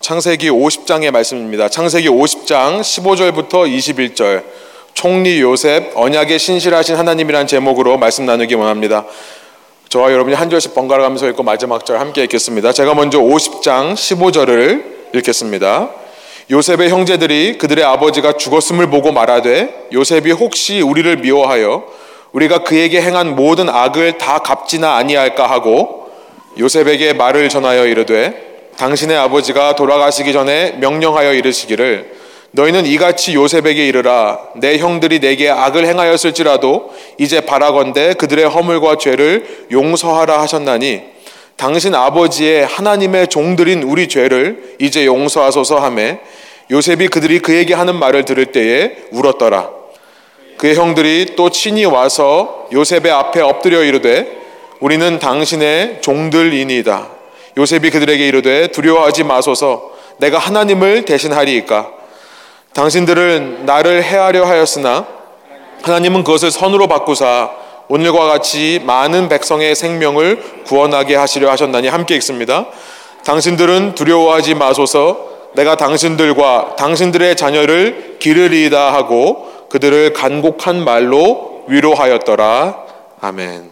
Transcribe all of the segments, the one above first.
창세기 50장의 말씀입니다. 창세기 50장 15절부터 21절 총리 요셉 언약의 신실하신 하나님이란 제목으로 말씀 나누기 원합니다. 저와 여러분이 한 절씩 번갈아 가면서 읽고 마지막 절 함께 읽겠습니다. 제가 먼저 50장 15절을 읽겠습니다. 요셉의 형제들이 그들의 아버지가 죽었음을 보고 말하되 요셉이 혹시 우리를 미워하여 우리가 그에게 행한 모든 악을 다 갚지나 아니할까 하고 요셉에게 말을 전하여 이르되 당신의 아버지가 돌아가시기 전에 명령하여 이르시기를 너희는 이같이 요셉에게 이르라. 내 형들이 내게 악을 행하였을지라도 이제 바라건대 그들의 허물과 죄를 용서하라 하셨나니 당신 아버지의 하나님의 종들인 우리 죄를 이제 용서하소서 하매 요셉이 그들이 그에게 하는 말을 들을 때에 울었더라. 그의 형들이 또 친히 와서 요셉의 앞에 엎드려 이르되 우리는 당신의 종들이니이다 요셉이 그들에게 이르되 두려워하지 마소서 내가 하나님을 대신하리이까 당신들은 나를 해하려 하였으나 하나님은 그것을 선으로 바꾸사 오늘과 같이 많은 백성의 생명을 구원하게 하시려 하셨나니 함께 읽습니다. 당신들은 두려워하지 마소서 내가 당신들과 당신들의 자녀를 기르리이다 하고 그들을 간곡한 말로 위로하였더라. 아멘.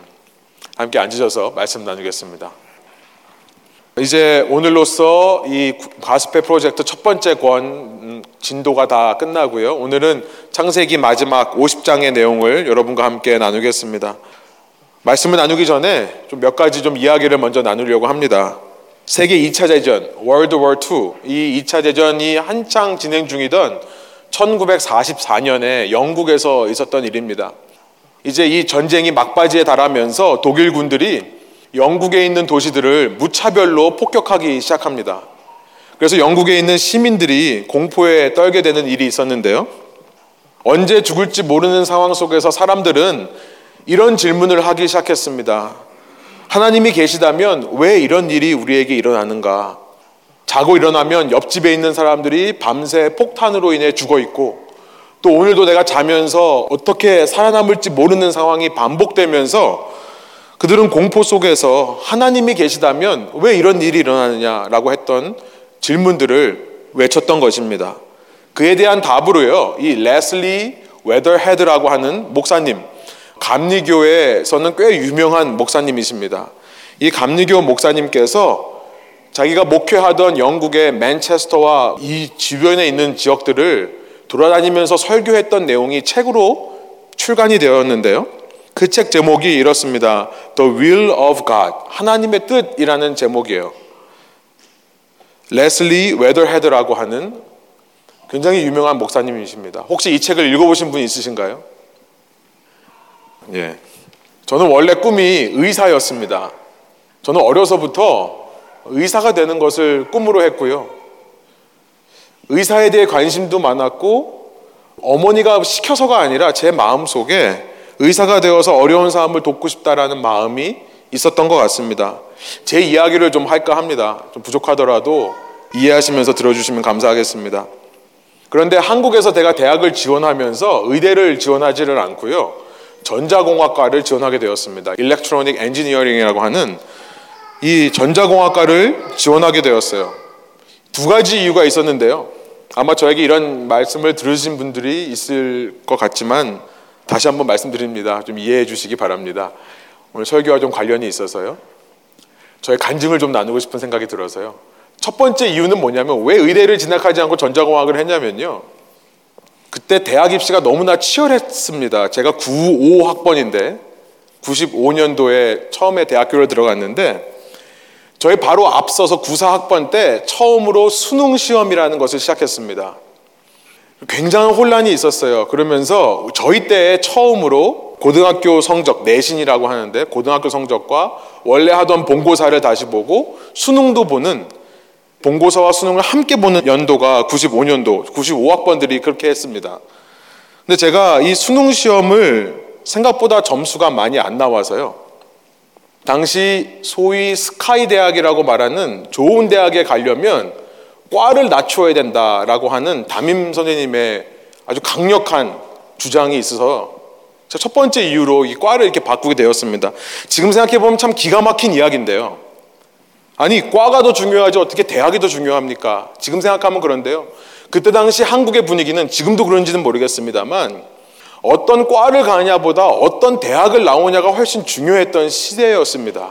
함께 앉으셔서 말씀 나누겠습니다. 이제 오늘로써 이 가스페 프로젝트 첫 번째 권 음, 진도가 다 끝나고요. 오늘은 창세기 마지막 50장의 내용을 여러분과 함께 나누겠습니다. 말씀을 나누기 전에 좀 몇 가지 좀 이야기를 먼저 나누려고 합니다. 세계 2차 대전, 월드 워 II, 이 2차 대전이 한창 진행 중이던 1944년에 영국에서 있었던 일입니다. 이제 이 전쟁이 막바지에 달하면서 독일 군들이 영국에 있는 도시들을 무차별로 폭격하기 시작합니다. 그래서 영국에 있는 시민들이 공포에 떨게 되는 일이 있었는데요. 언제 죽을지 모르는 상황 속에서 사람들은 이런 질문을 하기 시작했습니다. 하나님이 계시다면 왜 이런 일이 우리에게 일어나는가? 자고 일어나면 옆집에 있는 사람들이 밤새 폭탄으로 인해 죽어 있고 또 오늘도 내가 자면서 어떻게 살아남을지 모르는 상황이 반복되면서 그들은 공포 속에서 하나님이 계시다면 왜 이런 일이 일어나느냐라고 했던 질문들을 외쳤던 것입니다. 그에 대한 답으로요, 이 레슬리 웨더헤드라고 하는 목사님, 감리교에서는 꽤 유명한 목사님이십니다. 이 감리교 목사님께서 자기가 목회하던 영국의 맨체스터와 이 주변에 있는 지역들을 돌아다니면서 설교했던 내용이 책으로 출간이 되었는데요. 그 책 제목이 이렇습니다. The Will of God. 하나님의 뜻이라는 제목이에요. 레슬리 웨더헤드라고 하는 굉장히 유명한 목사님이십니다. 혹시 이 책을 읽어보신 분 있으신가요? 예. 저는 원래 꿈이 의사였습니다. 저는 어려서부터 의사가 되는 것을 꿈으로 했고요. 의사에 대해 관심도 많았고, 어머니가 시켜서가 아니라 제 마음 속에 의사가 되어서 어려운 사람을 돕고 싶다라는 마음이 있었던 것 같습니다. 제 이야기를 좀 할까 합니다. 좀 부족하더라도 이해하시면서 들어주시면 감사하겠습니다. 그런데 한국에서 제가 대학을 지원하면서 의대를 지원하지를 않고요. 전자공학과를 지원하게 되었습니다. electronic engineering이라고 하는 이 전자공학과를 지원하게 되었어요. 두 가지 이유가 있었는데요. 아마 저에게 이런 말씀을 들으신 분들이 있을 것 같지만 다시 한번 말씀드립니다. 좀 이해해 주시기 바랍니다. 오늘 설교와 좀 관련이 있어서요. 저의 간증을 좀 나누고 싶은 생각이 들어서요. 첫 번째 이유는 뭐냐면 왜 의대를 진학하지 않고 전자공학을 했냐면요. 그때 대학 입시가 너무나 치열했습니다. 제가 95학번인데 95년도에 처음에 대학교를 들어갔는데 저희 바로 앞서서 94학번 때 처음으로 수능 시험이라는 것을 시작했습니다. 굉장한 혼란이 있었어요. 그러면서 저희 때 처음으로 고등학교 성적, 내신이라고 하는데 고등학교 성적과 원래 하던 본고사를 다시 보고 수능도 보는 본고사와 수능을 함께 보는 연도가 95년도, 95학번들이 그렇게 했습니다. 근데 제가 이 수능 시험을 생각보다 점수가 많이 안 나와서요. 당시 소위 스카이 대학이라고 말하는 좋은 대학에 가려면 과를 낮춰야 된다라고 하는 담임 선생님의 아주 강력한 주장이 있어서 첫 번째 이유로 이 과를 이렇게 바꾸게 되었습니다. 지금 생각해 보면 참 기가 막힌 이야기인데요. 아니, 과가 더 중요하지 어떻게 대학이 더 중요합니까? 지금 생각하면 그런데요. 그때 당시 한국의 분위기는 지금도 그런지는 모르겠습니다만 어떤 과를 가느냐보다 어떤 대학을 나오냐가 훨씬 중요했던 시대였습니다.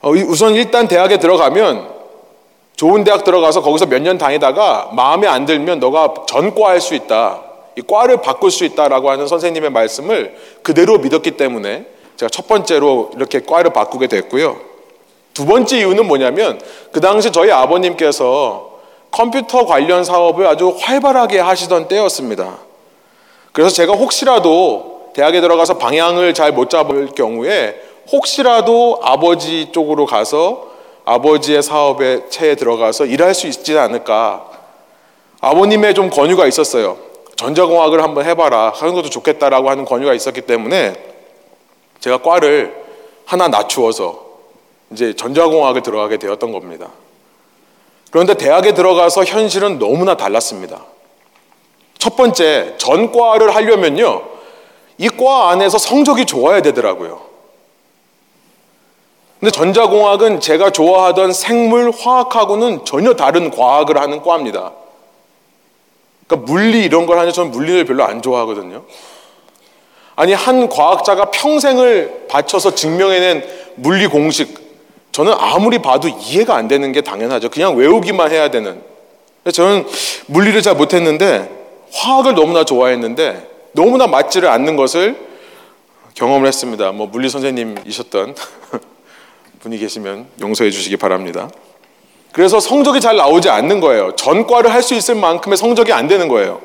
어, 우선 일단 대학에 들어가면 좋은 대학 들어가서 거기서 몇 년 다니다가 마음에 안 들면 너가 전과할 수 있다. 이 과를 바꿀 수 있다라고 하는 선생님의 말씀을 그대로 믿었기 때문에 제가 첫 번째로 이렇게 과를 바꾸게 됐고요. 두 번째 이유는 뭐냐면 그 당시 저희 아버님께서 컴퓨터 관련 사업을 아주 활발하게 하시던 때였습니다. 그래서 제가 혹시라도 대학에 들어가서 방향을 잘 못 잡을 경우에 혹시라도 아버지 쪽으로 가서 아버지의 사업에 체에 들어가서 일할 수 있지 않을까. 아버님의 좀 권유가 있었어요. 전자공학을 한번 해봐라. 하는 것도 좋겠다라고 하는 권유가 있었기 때문에 제가 과를 하나 낮추어서 이제 전자공학을 들어가게 되었던 겁니다. 그런데 대학에 들어가서 현실은 너무나 달랐습니다. 첫 번째, 전과를 하려면요. 이 과 안에서 성적이 좋아야 되더라고요. 근데 전자공학은 제가 좋아하던 생물, 화학하고는 전혀 다른 과학을 하는 과입니다. 그러니까 물리 이런 걸 하는데 저는 물리를 별로 안 좋아하거든요. 아니, 한 과학자가 평생을 바쳐서 증명해낸 물리 공식, 저는 아무리 봐도 이해가 안 되는 게 당연하죠. 그냥 외우기만 해야 되는. 저는 물리를 잘 못했는데 화학을 너무나 좋아했는데 너무나 맞지를 않는 것을 경험을 했습니다. 뭐 물리 선생님이셨던 분이 계시면 용서해 주시기 바랍니다. 그래서 성적이 잘 나오지 않는 거예요. 전과를 할 수 있을 만큼의 성적이 안 되는 거예요.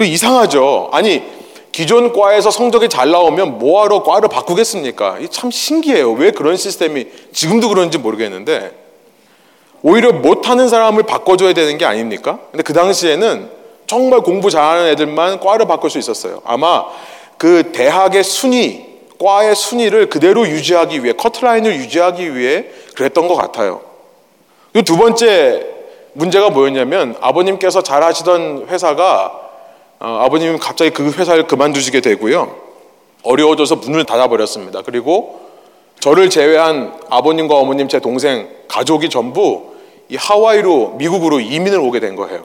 이상하죠. 아니 기존 과에서 성적이 잘 나오면 뭐하러 과를 바꾸겠습니까? 참 신기해요. 왜 그런 시스템이 지금도 그런지 모르겠는데 오히려 못하는 사람을 바꿔줘야 되는 게 아닙니까? 근데 그 당시에는 정말 공부 잘하는 애들만 과를 바꿀 수 있었어요. 아마 그 대학의 순위, 과의 순위를 그대로 유지하기 위해, 커트라인을 유지하기 위해 그랬던 것 같아요. 두 번째 문제가 뭐였냐면 아버님께서 잘 하시던 회사가 어, 아버님은 갑자기 그 회사를 그만두시게 되고요. 어려워져서 문을 닫아버렸습니다. 그리고 저를 제외한 아버님과 어머님, 제 동생, 가족이 전부 이 하와이로, 미국으로 이민을 오게 된 거예요.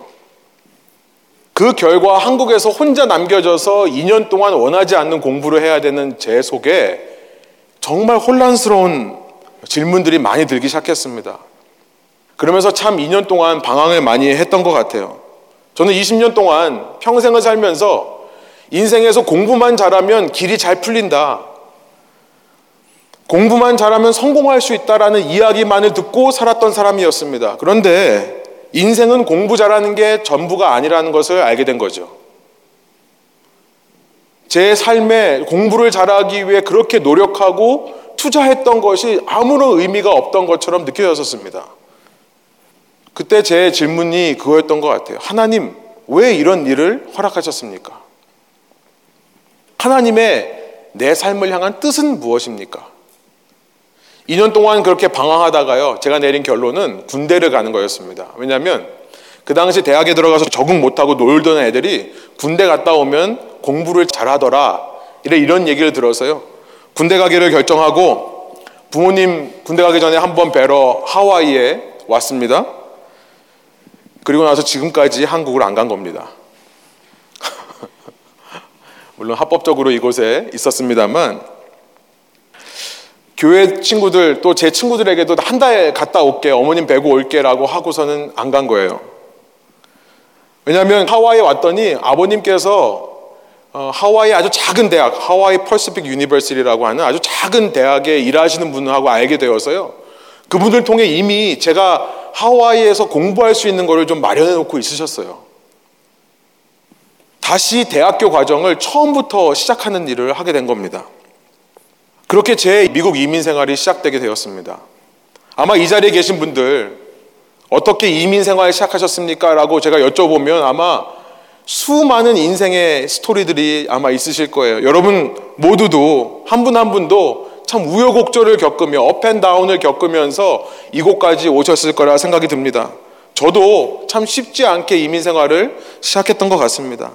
그 결과 한국에서 혼자 남겨져서 2년 동안 원하지 않는 공부를 해야 되는 제 속에 정말 혼란스러운 질문들이 많이 들기 시작했습니다. 그러면서 참 2년 동안 방황을 많이 했던 것 같아요. 저는 20년 동안 평생을 살면서 인생에서 공부만 잘하면 길이 잘 풀린다. 공부만 잘하면 성공할 수 있다라는 이야기만을 듣고 살았던 사람이었습니다. 그런데 인생은 공부 잘하는 게 전부가 아니라는 것을 알게 된 거죠. 제 삶에 공부를 잘하기 위해 그렇게 노력하고 투자했던 것이 아무런 의미가 없던 것처럼 느껴졌었습니다. 그때 제 질문이 그거였던 것 같아요. 하나님, 왜 이런 일을 허락하셨습니까? 하나님의 내 삶을 향한 뜻은 무엇입니까? 2년 동안 그렇게 방황하다가요, 제가 내린 결론은 군대를 가는 거였습니다. 왜냐하면 그 당시 대학에 들어가서 적응 못하고 놀던 애들이 군대 갔다 오면 공부를 잘하더라. 이래 이런 얘기를 들어서요. 군대 가기를 결정하고 부모님 군대 가기 전에 한번 뵈러 하와이에 왔습니다. 그리고 나서 지금까지 한국을 안 간 겁니다. 물론 합법적으로 이곳에 있었습니다만 교회 친구들 또 제 친구들에게도 한 달 갔다 올게 어머님 뵈고 올게라고 하고서는 안 간 거예요. 왜냐하면 하와이에 왔더니 아버님께서 어, 하와이 아주 작은 대학 Hawaii Pacific University라고 하는 아주 작은 대학에 일하시는 분하고 알게 되어서요. 그분을 통해 이미 제가 하와이에서 공부할 수 있는 것을 좀 마련해 놓고 있으셨어요. 다시 대학교 과정을 처음부터 시작하는 일을 하게 된 겁니다. 그렇게 제 미국 이민 생활이 시작되게 되었습니다. 아마 이 자리에 계신 분들 어떻게 이민 생활 시작하셨습니까? 라고 제가 여쭤보면 아마 수많은 인생의 스토리들이 아마 있으실 거예요. 여러분 모두도 한 분한 한 분도 참 우여곡절을 겪으며 up and down을 겪으면서 이곳까지 오셨을 거라 생각이 듭니다. 저도 참 쉽지 않게 이민 생활을 시작했던 것 같습니다.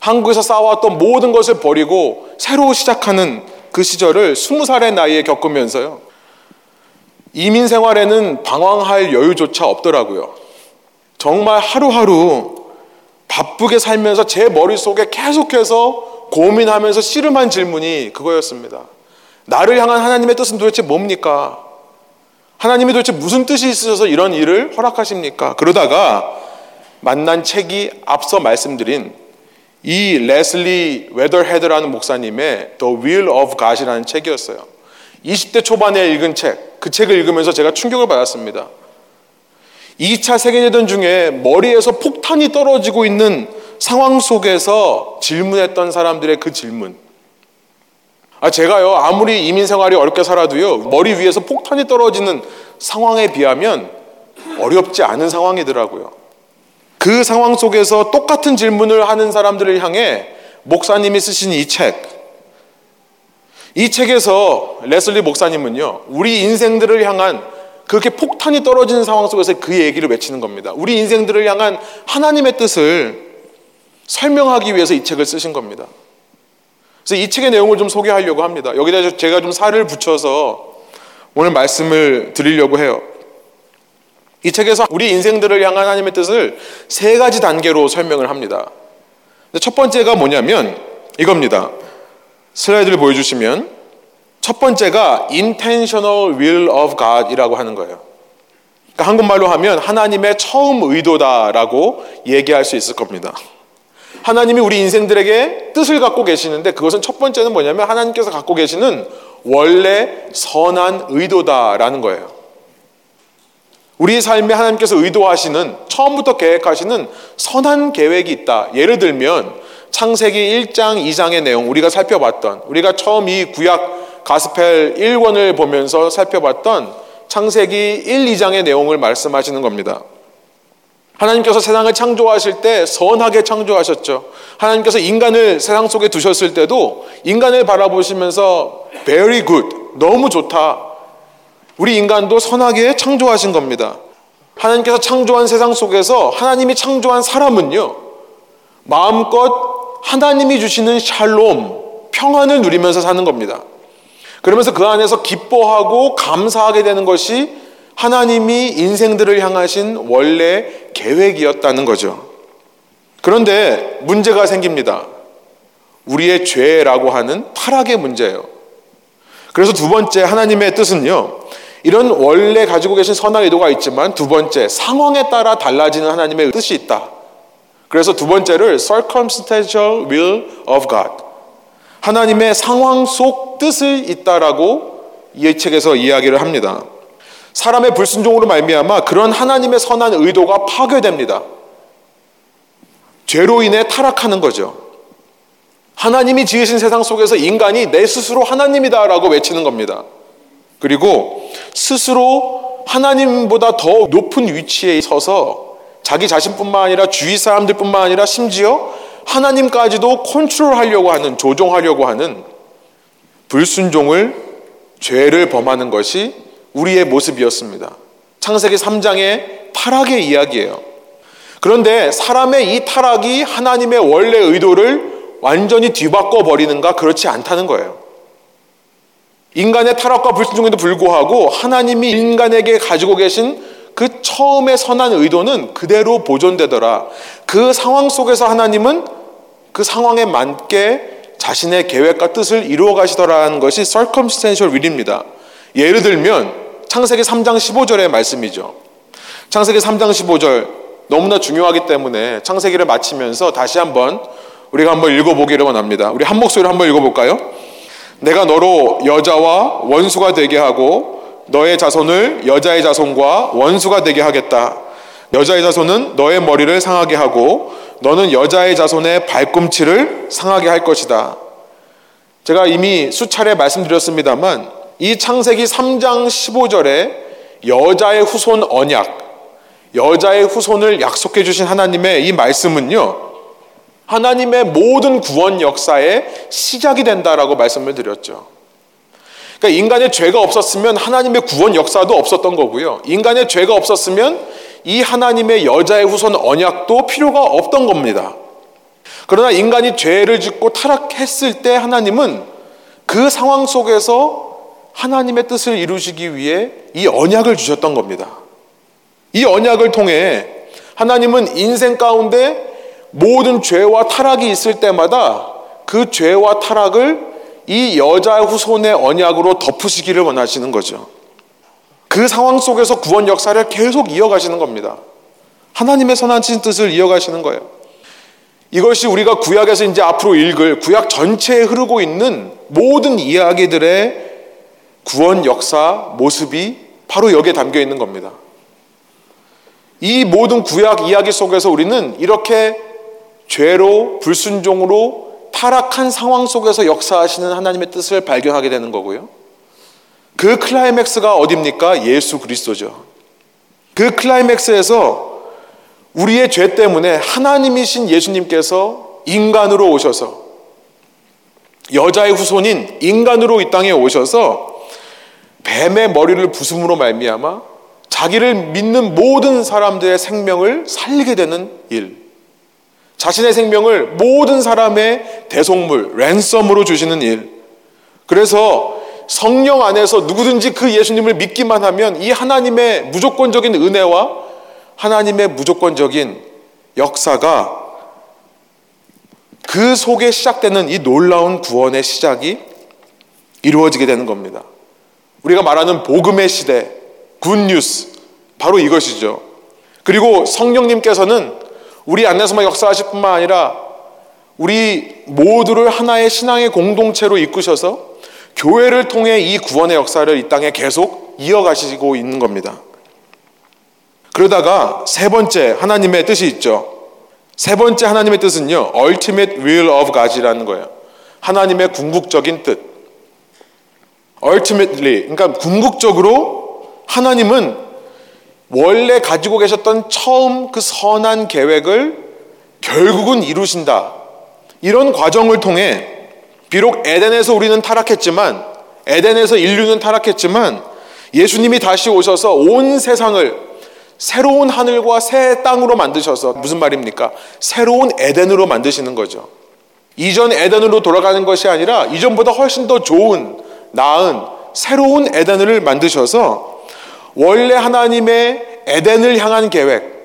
한국에서 쌓아왔던 모든 것을 버리고 새로 시작하는 그 시절을 스무 살의 나이에 겪으면서요. 이민 생활에는 방황할 여유조차 없더라고요. 정말 하루하루 바쁘게 살면서 제 머릿속에 계속해서 고민하면서 씨름한 질문이 그거였습니다. 나를 향한 하나님의 뜻은 도대체 뭡니까? 하나님이 도대체 무슨 뜻이 있으셔서 이런 일을 허락하십니까? 그러다가 만난 책이 앞서 말씀드린 이 레슬리 웨더헤드라는 목사님의 The Will of God이라는 책이었어요. 20대 초반에 읽은 책, 그 책을 읽으면서 제가 충격을 받았습니다. 2차 세계대전 중에 머리에서 폭탄이 떨어지고 있는 상황 속에서 질문했던 사람들의 그 질문. 아, 제가요, 아무리 이민 생활이 어렵게 살아도요, 머리 위에서 폭탄이 떨어지는 상황에 비하면 어렵지 않은 상황이더라고요. 그 상황 속에서 똑같은 질문을 하는 사람들을 향해 목사님이 쓰신 이 책, 이 책에서 레슬리 목사님은요, 우리 인생들을 향한 그렇게 폭탄이 떨어지는 상황 속에서 그 얘기를 외치는 겁니다. 우리 인생들을 향한 하나님의 뜻을 설명하기 위해서 이 책을 쓰신 겁니다. 그래서 이 책의 내용을 좀 소개하려고 합니다. 여기다 제가 좀 살을 붙여서 오늘 말씀을 드리려고 해요. 이 책에서 우리 인생들을 향한 하나님의 뜻을 세 가지 단계로 설명을 합니다. 첫 번째가 뭐냐면 이겁니다. 슬라이드를 보여주시면 첫 번째가 intentional will of God이라고 하는 거예요. 그러니까 한국말로 하면 하나님의 처음 의도다라고 얘기할 수 있을 겁니다. 하나님이 우리 인생들에게 뜻을 갖고 계시는데 그것은 첫 번째는 뭐냐면 하나님께서 갖고 계시는 원래 선한 의도다라는 거예요. 우리 삶에 하나님께서 의도하시는 처음부터 계획하시는 선한 계획이 있다. 예를 들면 창세기 1장, 2장의 내용 우리가 살펴봤던 우리가 처음 이 구약 가스펠 1권을 보면서 살펴봤던 창세기 1, 2장의 내용을 말씀하시는 겁니다. 하나님께서 세상을 창조하실 때 선하게 창조하셨죠. 하나님께서 인간을 세상 속에 두셨을 때도 인간을 바라보시면서 very good, 너무 좋다. 우리 인간도 선하게 창조하신 겁니다. 하나님께서 창조한 세상 속에서 하나님이 창조한 사람은요, 마음껏 하나님이 주시는 샬롬, 평안을 누리면서 사는 겁니다. 그러면서 그 안에서 기뻐하고 감사하게 되는 것이 하나님이 인생들을 향하신 원래 계획이었다는 거죠. 그런데 문제가 생깁니다. 우리의 죄라고 하는 타락의 문제예요. 그래서 두 번째 하나님의 뜻은요. 이런 원래 가지고 계신 선한 의도가 있지만 두 번째 상황에 따라 달라지는 하나님의 뜻이 있다. 그래서 두 번째를 circumstantial will of God. 하나님의 상황 속 뜻을 있다라고 이 책에서 이야기를 합니다. 사람의 불순종으로 말미암아 그런 하나님의 선한 의도가 파괴됩니다. 죄로 인해 타락하는 거죠. 하나님이 지으신 세상 속에서 인간이 내 스스로 하나님이다라고 외치는 겁니다. 그리고 스스로 하나님보다 더 높은 위치에 서서 자기 자신뿐만 아니라 주위 사람들뿐만 아니라 심지어 하나님까지도 컨트롤하려고 하는 조종하려고 하는 불순종을 죄를 범하는 것이 우리의 모습이었습니다. 창세기 3장의 타락의 이야기예요. 그런데 사람의 이 타락이 하나님의 원래 의도를 완전히 뒤바꿔 버리는가 그렇지 않다는 거예요. 인간의 타락과 불순종에도 불구하고 하나님이 인간에게 가지고 계신 그 처음의 선한 의도는 그대로 보존되더라. 그 상황 속에서 하나님은 그 상황에 맞게 자신의 계획과 뜻을 이루어 가시더라는 것이 circumstantial will입니다. 예를 들면 창세기 3장 15절의 말씀이죠. 창세기 3장 15절 너무나 중요하기 때문에 창세기를 마치면서 다시 한번 우리가 한번 읽어보기를 원합니다. 우리 한 목소리로 한번 읽어볼까요? 내가 너로 여자와 원수가 되게 하고 너의 자손을 여자의 자손과 원수가 되게 하겠다. 여자의 자손은 너의 머리를 상하게 하고 너는 여자의 자손의 발꿈치를 상하게 할 것이다. 제가 이미 수차례 말씀드렸습니다만 이 창세기 3장 15절에 여자의 후손 언약, 여자의 후손을 약속해 주신 하나님의 이 말씀은요. 하나님의 모든 구원 역사의 시작이 된다라고 말씀을 드렸죠. 그러니까 인간의 죄가 없었으면 하나님의 구원 역사도 없었던 거고요. 인간의 죄가 없었으면 이 하나님의 여자의 후손 언약도 필요가 없던 겁니다. 그러나 인간이 죄를 짓고 타락했을 때 하나님은 그 상황 속에서 하나님의 뜻을 이루시기 위해 이 언약을 주셨던 겁니다. 이 언약을 통해 하나님은 인생 가운데 모든 죄와 타락이 있을 때마다 그 죄와 타락을 이 여자 후손의 언약으로 덮으시기를 원하시는 거죠. 그 상황 속에서 구원 역사를 계속 이어가시는 겁니다. 하나님의 선하신 뜻을 이어가시는 거예요. 이것이 우리가 구약에서 이제 앞으로 읽을 구약 전체에 흐르고 있는 모든 이야기들의 구원 역사 모습이 바로 여기에 담겨 있는 겁니다. 이 모든 구약 이야기 속에서 우리는 이렇게 죄로 불순종으로 타락한 상황 속에서 역사하시는 하나님의 뜻을 발견하게 되는 거고요. 그 클라이맥스가 어딥니까? 예수 그리스도죠. 그 클라이맥스에서 우리의 죄 때문에 하나님이신 예수님께서 인간으로 오셔서 여자의 후손인 인간으로 이 땅에 오셔서 뱀의 머리를 부숨으로 말미암아 자기를 믿는 모든 사람들의 생명을 살리게 되는 일. 자신의 생명을 모든 사람의 대속물, 랜섬으로 주시는 일. 그래서 성령 안에서 누구든지 그 예수님을 믿기만 하면 이 하나님의 무조건적인 은혜와 하나님의 무조건적인 역사가 그 속에 시작되는 이 놀라운 구원의 시작이 이루어지게 되는 겁니다. 우리가 말하는 복음의 시대, 굿뉴스, 바로 이것이죠. 그리고 성령님께서는 우리 안에서만 역사하실 뿐만 아니라 우리 모두를 하나의 신앙의 공동체로 이끄셔서 교회를 통해 이 구원의 역사를 이 땅에 계속 이어가시고 있는 겁니다. 그러다가 세 번째 하나님의 뜻이 있죠. 세 번째 하나님의 뜻은요. ultimate will of God이라는 거예요. 하나님의 궁극적인 뜻. ultimately 그러니까 궁극적으로 하나님은 원래 가지고 계셨던 처음 그 선한 계획을 결국은 이루신다. 이런 과정을 통해 비록 에덴에서 우리는 타락했지만 에덴에서 인류는 타락했지만 예수님이 다시 오셔서 온 세상을 새로운 하늘과 새 땅으로 만드셔서 무슨 말입니까? 새로운 에덴으로 만드시는 거죠. 이전 에덴으로 돌아가는 것이 아니라 이전보다 훨씬 더 좋은 나은 새로운 에덴을 만드셔서 원래 하나님의 에덴을 향한 계획,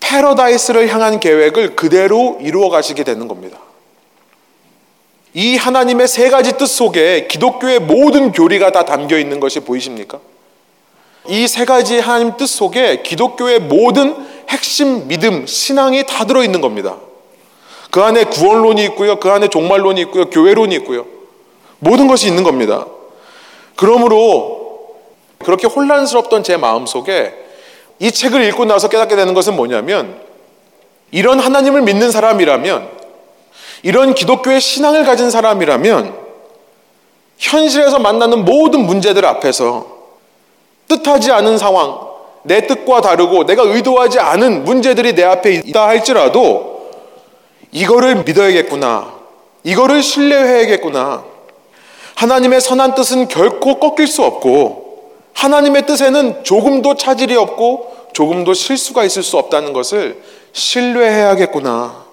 패러다이스를 향한 계획을 그대로 이루어 가시게 되는 겁니다. 이 하나님의 세 가지 뜻 속에 기독교의 모든 교리가 다 담겨 있는 것이 보이십니까? 이 세 가지 하나님 뜻 속에 기독교의 모든 핵심 믿음, 신앙이 다 들어 있는 겁니다. 그 안에 구원론이 있고요. 그 안에 종말론이 있고요. 교회론이 있고요. 모든 것이 있는 겁니다. 그러므로 그렇게 혼란스럽던 제 마음 속에 이 책을 읽고 나서 깨닫게 되는 것은 뭐냐면 이런 하나님을 믿는 사람이라면 이런 기독교의 신앙을 가진 사람이라면 현실에서 만나는 모든 문제들 앞에서 뜻하지 않은 상황, 내 뜻과 다르고 내가 의도하지 않은 문제들이 내 앞에 있다 할지라도 이거를 믿어야겠구나. 이거를 신뢰해야겠구나. 하나님의 선한 뜻은 결코 꺾일 수 없고 하나님의 뜻에는 조금도 차질이 없고 조금도 실수가 있을 수 없다는 것을 신뢰해야겠구나.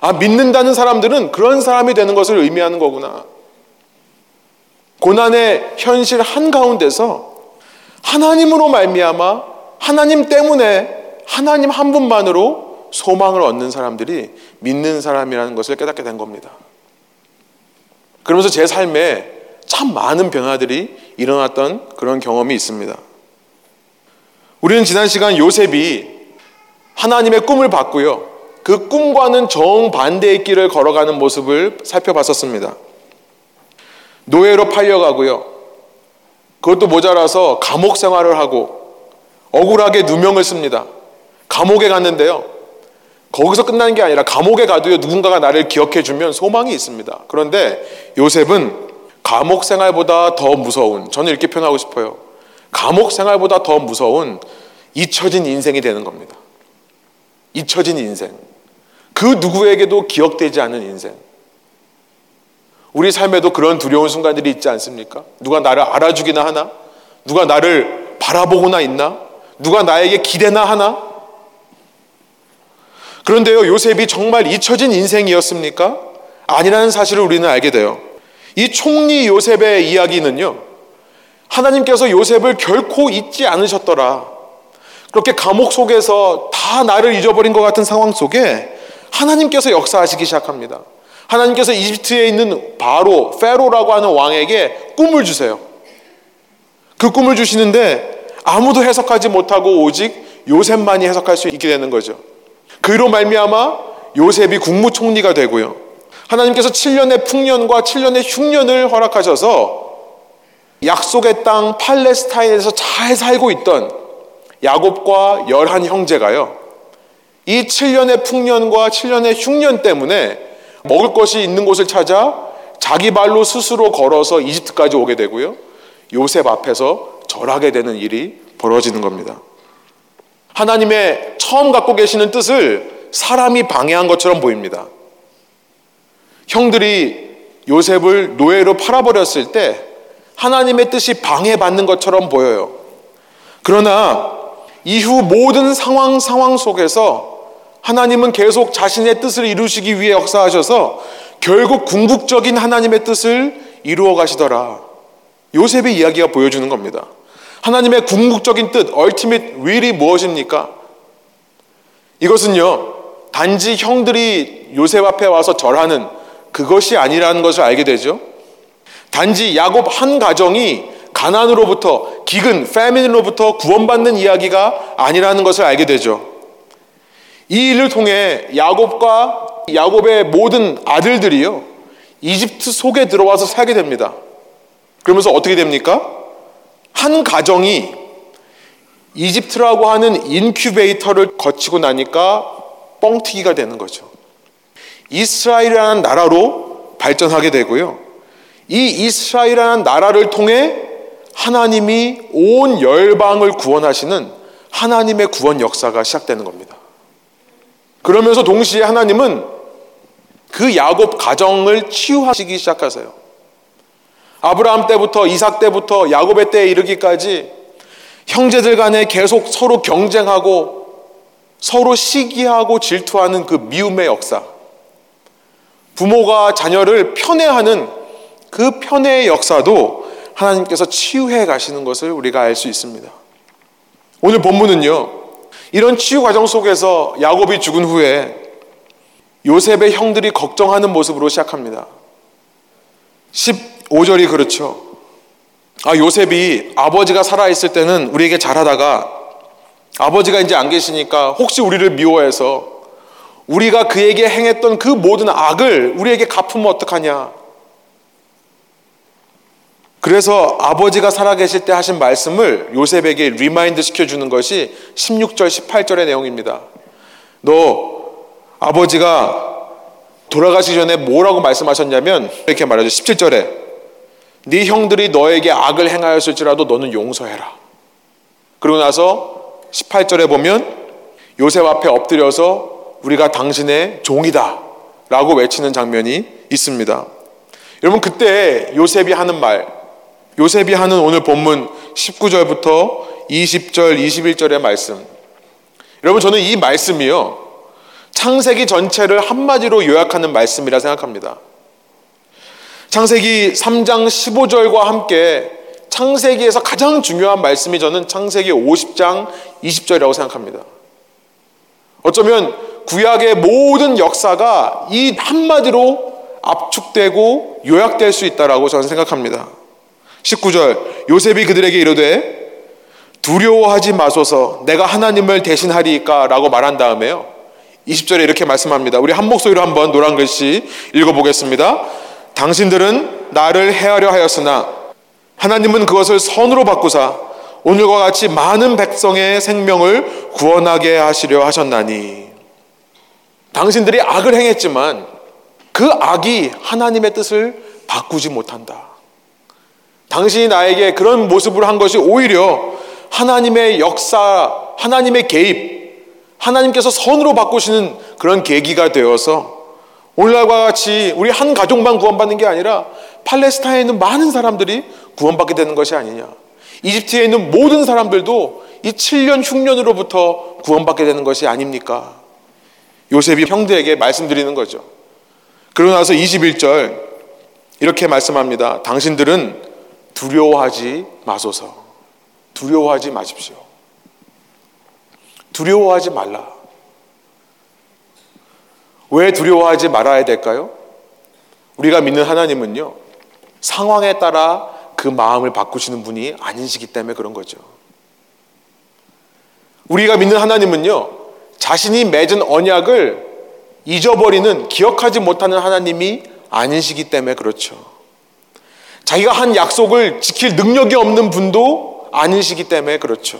아, 믿는다는 사람들은 그런 사람이 되는 것을 의미하는 거구나. 고난의 현실 한가운데서 하나님으로 말미암아 하나님 때문에 하나님 한 분만으로 소망을 얻는 사람들이 믿는 사람이라는 것을 깨닫게 된 겁니다. 그러면서 제 삶에 참 많은 변화들이 일어났던 그런 경험이 있습니다. 우리는 지난 시간 요셉이 하나님의 꿈을 봤고요. 그 꿈과는 정반대의 길을 걸어가는 모습을 살펴봤었습니다. 노예로 팔려가고요. 그것도 모자라서 감옥 생활을 하고 억울하게 누명을 씁니다. 감옥에 갔는데요. 거기서 끝나는 게 아니라 감옥에 가도요 누군가가 나를 기억해 주면 소망이 있습니다. 그런데 요셉은 감옥 생활보다 더 무서운 저는 이렇게 표현하고 싶어요. 감옥 생활보다 더 무서운 잊혀진 인생이 되는 겁니다. 잊혀진 인생. 그 누구에게도 기억되지 않는 인생. 우리 삶에도 그런 두려운 순간들이 있지 않습니까? 누가 나를 알아주기나 하나? 누가 나를 바라보거나 있나? 누가 나에게 기대나 하나? 그런데요, 요셉이 정말 잊혀진 인생이었습니까? 아니라는 사실을 우리는 알게 돼요. 이 총리 요셉의 이야기는요. 하나님께서 요셉을 결코 잊지 않으셨더라. 그렇게 감옥 속에서 다 나를 잊어버린 것 같은 상황 속에 하나님께서 역사하시기 시작합니다. 하나님께서 이집트에 있는 바로 페로라고 하는 왕에게 꿈을 주세요. 그 꿈을 주시는데 아무도 해석하지 못하고 오직 요셉만이 해석할 수 있게 되는 거죠. 그로 말미암아 요셉이 국무총리가 되고요. 하나님께서 7년의 풍년과 7년의 흉년을 허락하셔서 약속의 땅 팔레스타인에서 잘 살고 있던 야곱과 열한 형제가요. 이 7년의 풍년과 7년의 흉년 때문에 먹을 것이 있는 곳을 찾아 자기 발로 스스로 걸어서 이집트까지 오게 되고요. 요셉 앞에서 절하게 되는 일이 벌어지는 겁니다. 하나님의 처음 갖고 계시는 뜻을 사람이 방해한 것처럼 보입니다. 형들이 요셉을 노예로 팔아버렸을 때 하나님의 뜻이 방해받는 것처럼 보여요. 그러나 이후 모든 상황 상황 속에서 하나님은 계속 자신의 뜻을 이루시기 위해 역사하셔서 결국 궁극적인 하나님의 뜻을 이루어 가시더라. 요셉의 이야기가 보여주는 겁니다. 하나님의 궁극적인 뜻, ultimate will이 무엇입니까? 이것은요, 단지 형들이 요셉 앞에 와서 절하는 그것이 아니라는 것을 알게 되죠. 단지 야곱 한 가정이 가난으로부터 기근, 패민으로부터 구원받는 이야기가 아니라는 것을 알게 되죠. 이 일을 통해 야곱과 야곱의 모든 아들들이요. 이집트 속에 들어와서 살게 됩니다. 그러면서 어떻게 됩니까? 한 가정이 이집트라고 하는 인큐베이터를 거치고 나니까 뻥튀기가 되는 거죠. 이스라엘이라는 나라로 발전하게 되고요. 이 이스라엘이라는 나라를 통해 하나님이 온 열방을 구원하시는 하나님의 구원 역사가 시작되는 겁니다. 그러면서 동시에 하나님은 그 야곱 가정을 치유하시기 시작하세요. 아브라함 때부터 이삭 때부터 야곱의 때에 이르기까지 형제들 간에 계속 서로 경쟁하고 서로 시기하고 질투하는 그 미움의 역사. 부모가 자녀를 편애하는 그 편애의 역사도 하나님께서 치유해 가시는 것을 우리가 알 수 있습니다. 오늘 본문은요. 이런 치유 과정 속에서 야곱이 죽은 후에 요셉의 형들이 걱정하는 모습으로 시작합니다. 15절이 그렇죠. 아, 요셉이 아버지가 살아있을 때는 우리에게 잘하다가 아버지가 이제 안 계시니까 혹시 우리를 미워해서 우리가 그에게 행했던 그 모든 악을 우리에게 갚으면 어떡하냐. 그래서 아버지가 살아계실 때 하신 말씀을 요셉에게 remind 시켜주는 것이 16절, 18절의 내용입니다. 너 아버지가 돌아가시기 전에 뭐라고 말씀하셨냐면 이렇게 말하죠. 17절에 네 형들이 너에게 악을 행하였을지라도 너는 용서해라. 그러고 나서 18절에 보면 요셉 앞에 엎드려서 우리가 당신의 종이다 라고 외치는 장면이 있습니다. 여러분 그때 요셉이 하는 말 요셉이 하는 오늘 본문 19절부터 20절, 21절의 말씀. 여러분, 저는 이 말씀이요. 창세기 전체를 한마디로 요약하는 말씀이라 생각합니다. 창세기 3장 15절과 함께 창세기에서 가장 중요한 말씀이 저는 창세기 50장 20절이라고 생각합니다. 어쩌면 구약의 모든 역사가 이 한마디로 압축되고 요약될 수 있다라고 저는 생각합니다. 19절 요셉이 그들에게 이르되 두려워하지 마소서. 내가 하나님을 대신하리까 라고 말한 다음에요. 20절에 이렇게 말씀합니다. 우리 한 목소리로 한번 노란 글씨 읽어보겠습니다 당신들은 나를 해하려 하였으나 하나님은 그것을 선으로 바꾸사 오늘과 같이 많은 백성의 생명을 구원하게 하시려 하셨나니 당신들이 악을 행했지만 그 악이 하나님의 뜻을 바꾸지 못한다 당신이 나에게 그런 모습을 한 것이 오히려 하나님의 역사, 하나님의 개입, 하나님께서 선으로 바꾸시는 그런 계기가 되어서 오늘날과 같이 우리 한 가족만 구원받는 게 아니라 팔레스타인에 있는 많은 사람들이 구원받게 되는 것이 아니냐. 이집트에 있는 모든 사람들도 이 7년 흉년으로부터 구원받게 되는 것이 아닙니까? 요셉이 형들에게 말씀드리는 거죠. 그러고 나서 21절 이렇게 말씀합니다. 당신들은 두려워하지 마소서. 두려워하지 마십시오. 두려워하지 말라. 왜 두려워하지 말아야 될까요? 우리가 믿는 하나님은요, 상황에 따라 그 마음을 바꾸시는 분이 아니시기 때문에 그런 거죠. 우리가 믿는 하나님은요, 자신이 맺은 언약을 잊어버리는, 기억하지 못하는 하나님이 아니시기 때문에 그렇죠. 자기가 한 약속을 지킬 능력이 없는 분도 아니시기 때문에 그렇죠.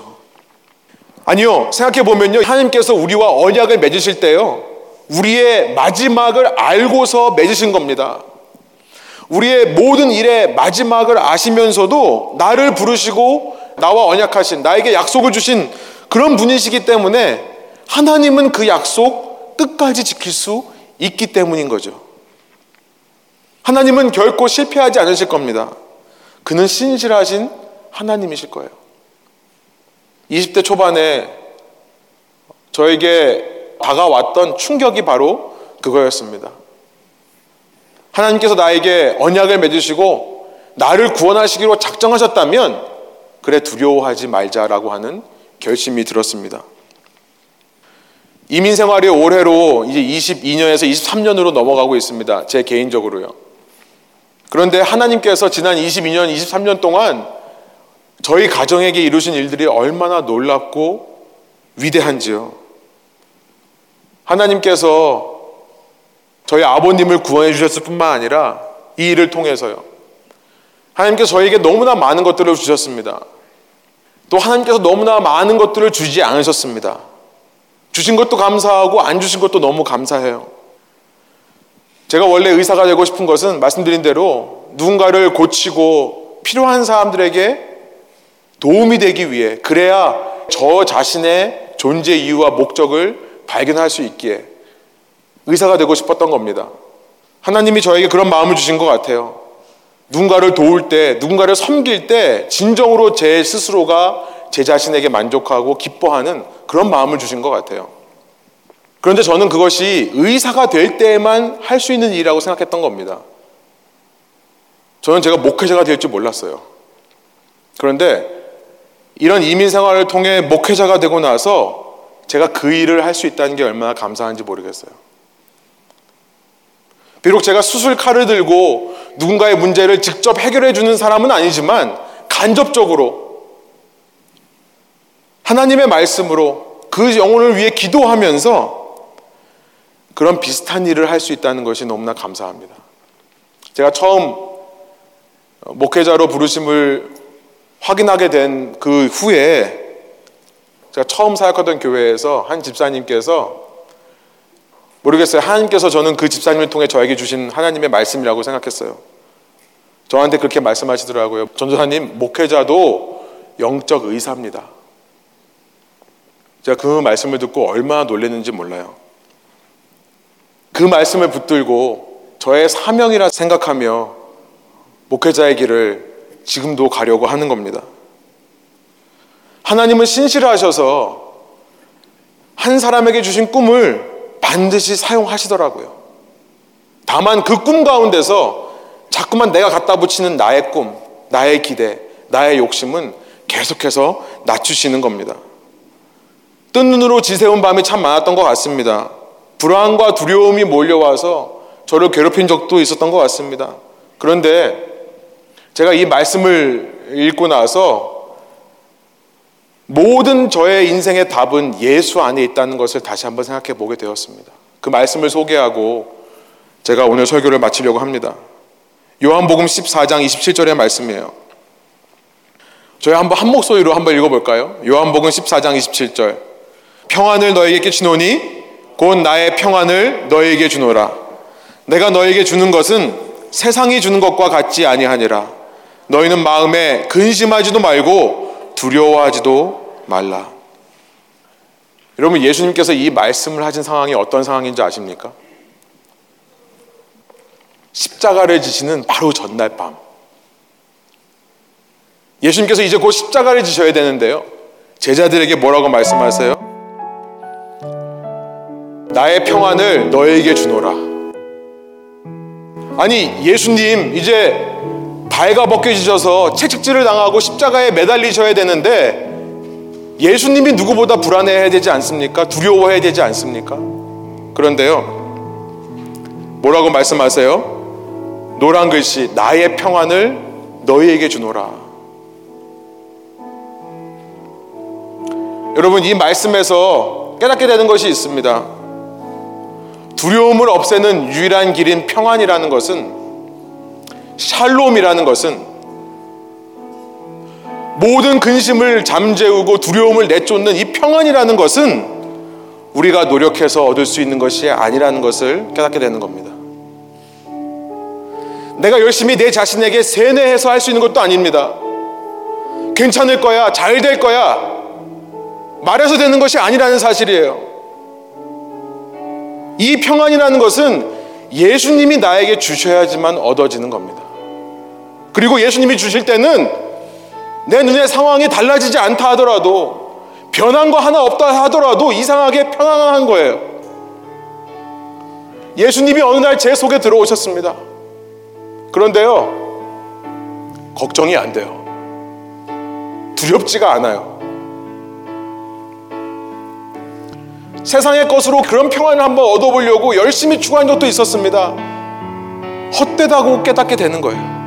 아니요, 생각해 보면요, 하나님께서 우리와 언약을 맺으실 때요, 우리의 마지막을 알고서 맺으신 겁니다. 우리의 모든 일의 마지막을 아시면서도 나를 부르시고 나와 언약하신, 나에게 약속을 주신 그런 분이시기 때문에 하나님은 그 약속 끝까지 지킬 수 있기 때문인 거죠. 하나님은 결코 실패하지 않으실 겁니다. 그는 신실하신 하나님이실 거예요. 20대 초반에 저에게 다가왔던 충격이 바로 그거였습니다. 하나님께서 나에게 언약을 맺으시고 나를 구원하시기로 작정하셨다면 그래 두려워하지 말자라고 하는 결심이 들었습니다. 이민 생활이 올해로 이제 22년에서 23년으로 넘어가고 있습니다. 제 개인적으로요. 그런데 하나님께서 지난 22년, 23년 동안 저희 가정에게 이루신 일들이 얼마나 놀랍고 위대한지요. 하나님께서 저희 아버님을 구원해 주셨을 뿐만 아니라 이 일을 통해서요. 하나님께서 저에게 너무나 많은 것들을 주셨습니다. 또 하나님께서 너무나 많은 것들을 주지 않으셨습니다. 주신 것도 감사하고 안 주신 것도 너무 감사해요. 제가 원래 의사가 되고 싶은 것은 말씀드린 대로 누군가를 고치고 필요한 사람들에게 도움이 되기 위해 그래야 저 자신의 존재 이유와 목적을 발견할 수 있기에 의사가 되고 싶었던 겁니다. 하나님이 저에게 그런 마음을 주신 것 같아요. 누군가를 도울 때, 누군가를 섬길 때 진정으로 제 스스로가 제 자신에게 만족하고 기뻐하는 그런 마음을 주신 것 같아요. 그런데 저는 그것이 의사가 될 때에만 할 수 있는 일이라고 생각했던 겁니다. 저는 제가 목회자가 될 줄 몰랐어요. 그런데 이런 이민 생활을 통해 목회자가 되고 나서 제가 그 일을 할 수 있다는 게 얼마나 감사한지 모르겠어요. 비록 제가 수술 칼을 들고 누군가의 문제를 직접 해결해 주는 사람은 아니지만 간접적으로 하나님의 말씀으로 그 영혼을 위해 기도하면서 그런 비슷한 일을 할 수 있다는 것이 너무나 감사합니다. 제가 처음 목회자로 부르심을 확인하게 된 그 후에 제가 처음 사역하던 교회에서 한 집사님께서 모르겠어요. 하나님께서 저는 그 집사님을 통해 저에게 주신 하나님의 말씀이라고 생각했어요. 저한테 그렇게 말씀하시더라고요. 전도사님, 목회자도 영적 의사입니다. 제가 그 말씀을 듣고 얼마나 놀랐는지 몰라요. 그 말씀을 붙들고 저의 사명이라 생각하며 목회자의 길을 지금도 가려고 하는 겁니다. 하나님은 신실하셔서 한 사람에게 주신 꿈을 반드시 사용하시더라고요. 다만 그 꿈 가운데서 자꾸만 내가 갖다 붙이는 나의 꿈, 나의 기대, 나의 욕심은 계속해서 낮추시는 겁니다. 뜬 눈으로 지새운 밤이 참 많았던 것 같습니다. 불안과 두려움이 몰려와서 저를 괴롭힌 적도 있었던 것 같습니다. 그런데 제가 이 말씀을 읽고 나서 모든 저의 인생의 답은 예수 안에 있다는 것을 다시 한번 생각해 보게 되었습니다. 그 말씀을 소개하고 제가 오늘 설교를 마치려고 합니다. 요한복음 14장 27절의 말씀이에요. 저희 한번 한 목소리로 한번 읽어볼까요? 요한복음 14장 27절. 평안을 너에게 끼치노니 곧 나의 평안을 너에게 주노라. 내가 너에게 주는 것은 세상이 주는 것과 같지 아니하니라. 너희는 마음에 근심하지도 말고 두려워하지도 말라. 여러분 예수님께서 이 말씀을 하신 상황이 어떤 상황인지 아십니까? 십자가를 지시는 바로 전날 밤. 예수님께서 이제 곧 십자가를 지셔야 되는데요. 제자들에게 뭐라고 말씀하세요? 나의 평안을 너에게 주노라. 아니 예수님 이제 발가 벗겨지셔서 채찍질을 당하고 십자가에 매달리셔야 되는데 예수님이 누구보다 불안해야 되지 않습니까? 두려워해야 되지 않습니까? 그런데요. 뭐라고 말씀하세요? 노란 글씨 나의 평안을 너희에게 주노라. 여러분 이 말씀에서 깨닫게 되는 것이 있습니다. 두려움을 없애는 유일한 길인 평안이라는 것은 샬롬이라는 것은 모든 근심을 잠재우고 두려움을 내쫓는 이 평안이라는 것은 우리가 노력해서 얻을 수 있는 것이 아니라는 것을 깨닫게 되는 겁니다. 내가 열심히 내 자신에게 세뇌해서 할 수 있는 것도 아닙니다. 괜찮을 거야, 잘 될 거야, 말해서 되는 것이 아니라는 사실이에요. 이 평안이라는 것은 예수님이 나에게 주셔야지만 얻어지는 겁니다. 그리고 예수님이 주실 때는 내 눈의 상황이 달라지지 않다 하더라도 변한 거 하나 없다 하더라도 이상하게 편안한 거예요. 예수님이 어느 날 제 속에 들어오셨습니다. 그런데요, 걱정이 안 돼요. 두렵지가 않아요. 세상의 것으로 그런 평안을 한번 얻어보려고 열심히 추구한 적도 있었습니다. 헛되다고 깨닫게 되는 거예요.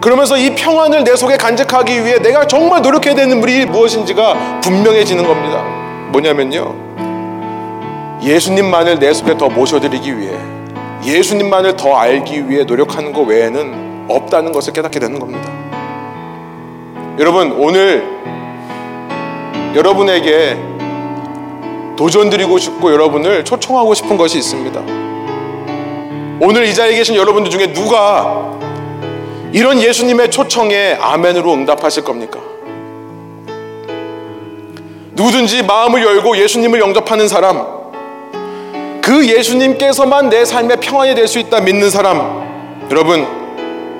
그러면서 이 평안을 내 속에 간직하기 위해 내가 정말 노력해야 되는 일이 무엇인지가 분명해지는 겁니다. 뭐냐면요. 예수님만을 내 속에 더 모셔드리기 위해 예수님만을 더 알기 위해 노력하는 것 외에는 없다는 것을 깨닫게 되는 겁니다. 여러분, 오늘 여러분에게 도전드리고 싶고 여러분을 초청하고 싶은 것이 있습니다. 오늘 이 자리에 계신 여러분들 중에 누가 이런 예수님의 초청에 아멘으로 응답하실 겁니까? 누구든지 마음을 열고 예수님을 영접하는 사람, 그 예수님께서만 내 삶의 평안이 될 수 있다 믿는 사람, 여러분,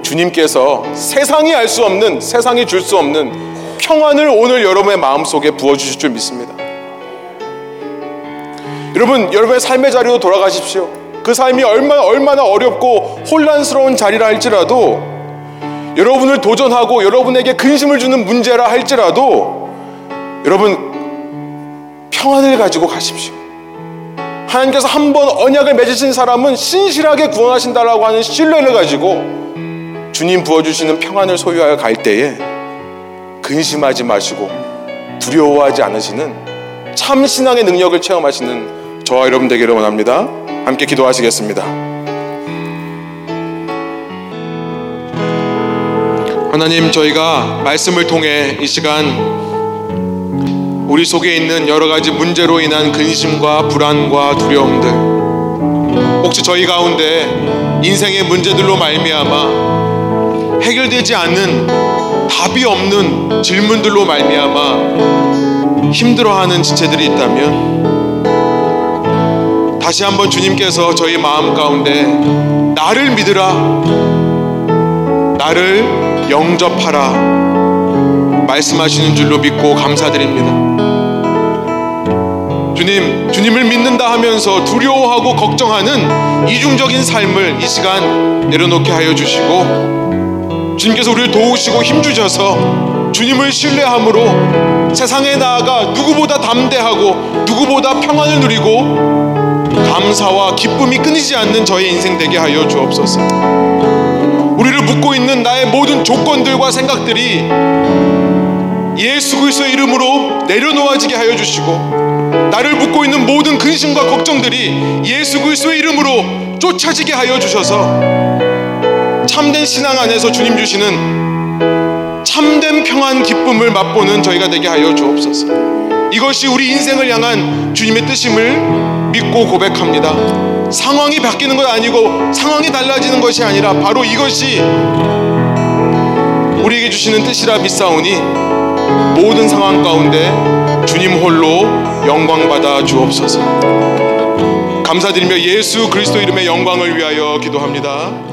주님께서 세상이 알 수 없는, 세상이 줄 수 없는 평안을 오늘 여러분의 마음속에 부어주실 줄 믿습니다. 여러분, 여러분의 삶의 자리로 돌아가십시오. 그 삶이 얼마나, 얼마나 어렵고 혼란스러운 자리라 할지라도 여러분을 도전하고 여러분에게 근심을 주는 문제라 할지라도 여러분 평안을 가지고 가십시오. 하나님께서 한 번 언약을 맺으신 사람은 신실하게 구원하신다라고 하는 신뢰를 가지고 주님 부어주시는 평안을 소유하여 갈 때에 근심하지 마시고 두려워하지 않으시는 참 신앙의 능력을 체험하시는 저와 여러분 되기를 원합니다. 함께 기도하시겠습니다. 하나님 저희가 말씀을 통해 이 시간 우리 속에 있는 여러 가지 문제로 인한 근심과 불안과 두려움들 혹시 저희 가운데 인생의 문제들로 말미암아 해결되지 않는 답이 없는 질문들로 말미암아 힘들어하는 지체들이 있다면 다시 한번 주님께서 저희 마음 가운데 나를 믿으라 나를 영접하라 말씀하시는 줄로 믿고 감사드립니다. 주님, 주님을 믿는다 하면서 두려워하고 걱정하는 이중적인 삶을 이 시간 내려놓게 하여 주시고 주님께서 우리를 도우시고 힘주셔서 주님을 신뢰함으로 세상에 나아가 누구보다 담대하고 누구보다 평안을 누리고 감사와 기쁨이 끊이지 않는 저의 인생 되게 하여 주옵소서. 우리를 묶고 있는 나의 모든 조건들과 생각들이 예수 그리스도의 이름으로 내려놓아지게 하여 주시고 나를 묶고 있는 모든 근심과 걱정들이 예수 그리스도의 이름으로 쫓아지게 하여 주셔서 참된 신앙 안에서 주님 주시는 참된 평안 기쁨을 맛보는 저희가 되게 하여 주옵소서. 이것이 우리 인생을 향한 주님의 뜻임을 믿고 고백합니다. 상황이 바뀌는 것 아니고 상황이 달라지는 것이 아니라 바로 이것이 우리에게 주시는 뜻이라 믿사오니 모든 상황 가운데 주님 홀로 영광 받아 주옵소서. 감사드리며 예수 그리스도 이름의 영광을 위하여 기도합니다.